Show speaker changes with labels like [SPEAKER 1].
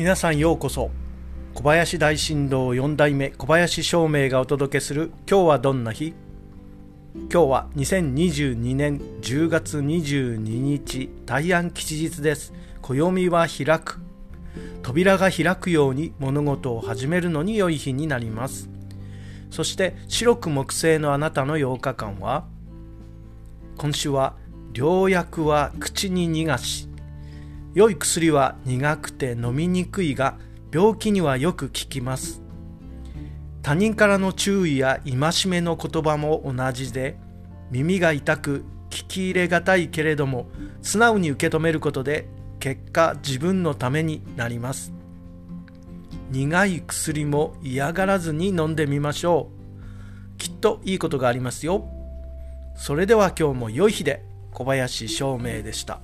[SPEAKER 1] 皆さんようこそ。小林大震動4代目小林照明がお届けする「今日はどんな日?」今日は2022年10月22日大安吉日です。暦は開く。扉が開くように物事を始めるのに良い日になります。そして白く木星のあなたの8日間は今週は良薬は口に逃がし良い薬は苦くて飲みにくいが病気にはよく効きます。他人からの注意や戒めの言葉も同じで耳が痛く聞き入れがたいけれども素直に受け止めることで結果自分のためになります。苦い薬も嫌がらずに飲んでみましょう。きっといいことがありますよ。それでは今日も良い日で小林照明でした。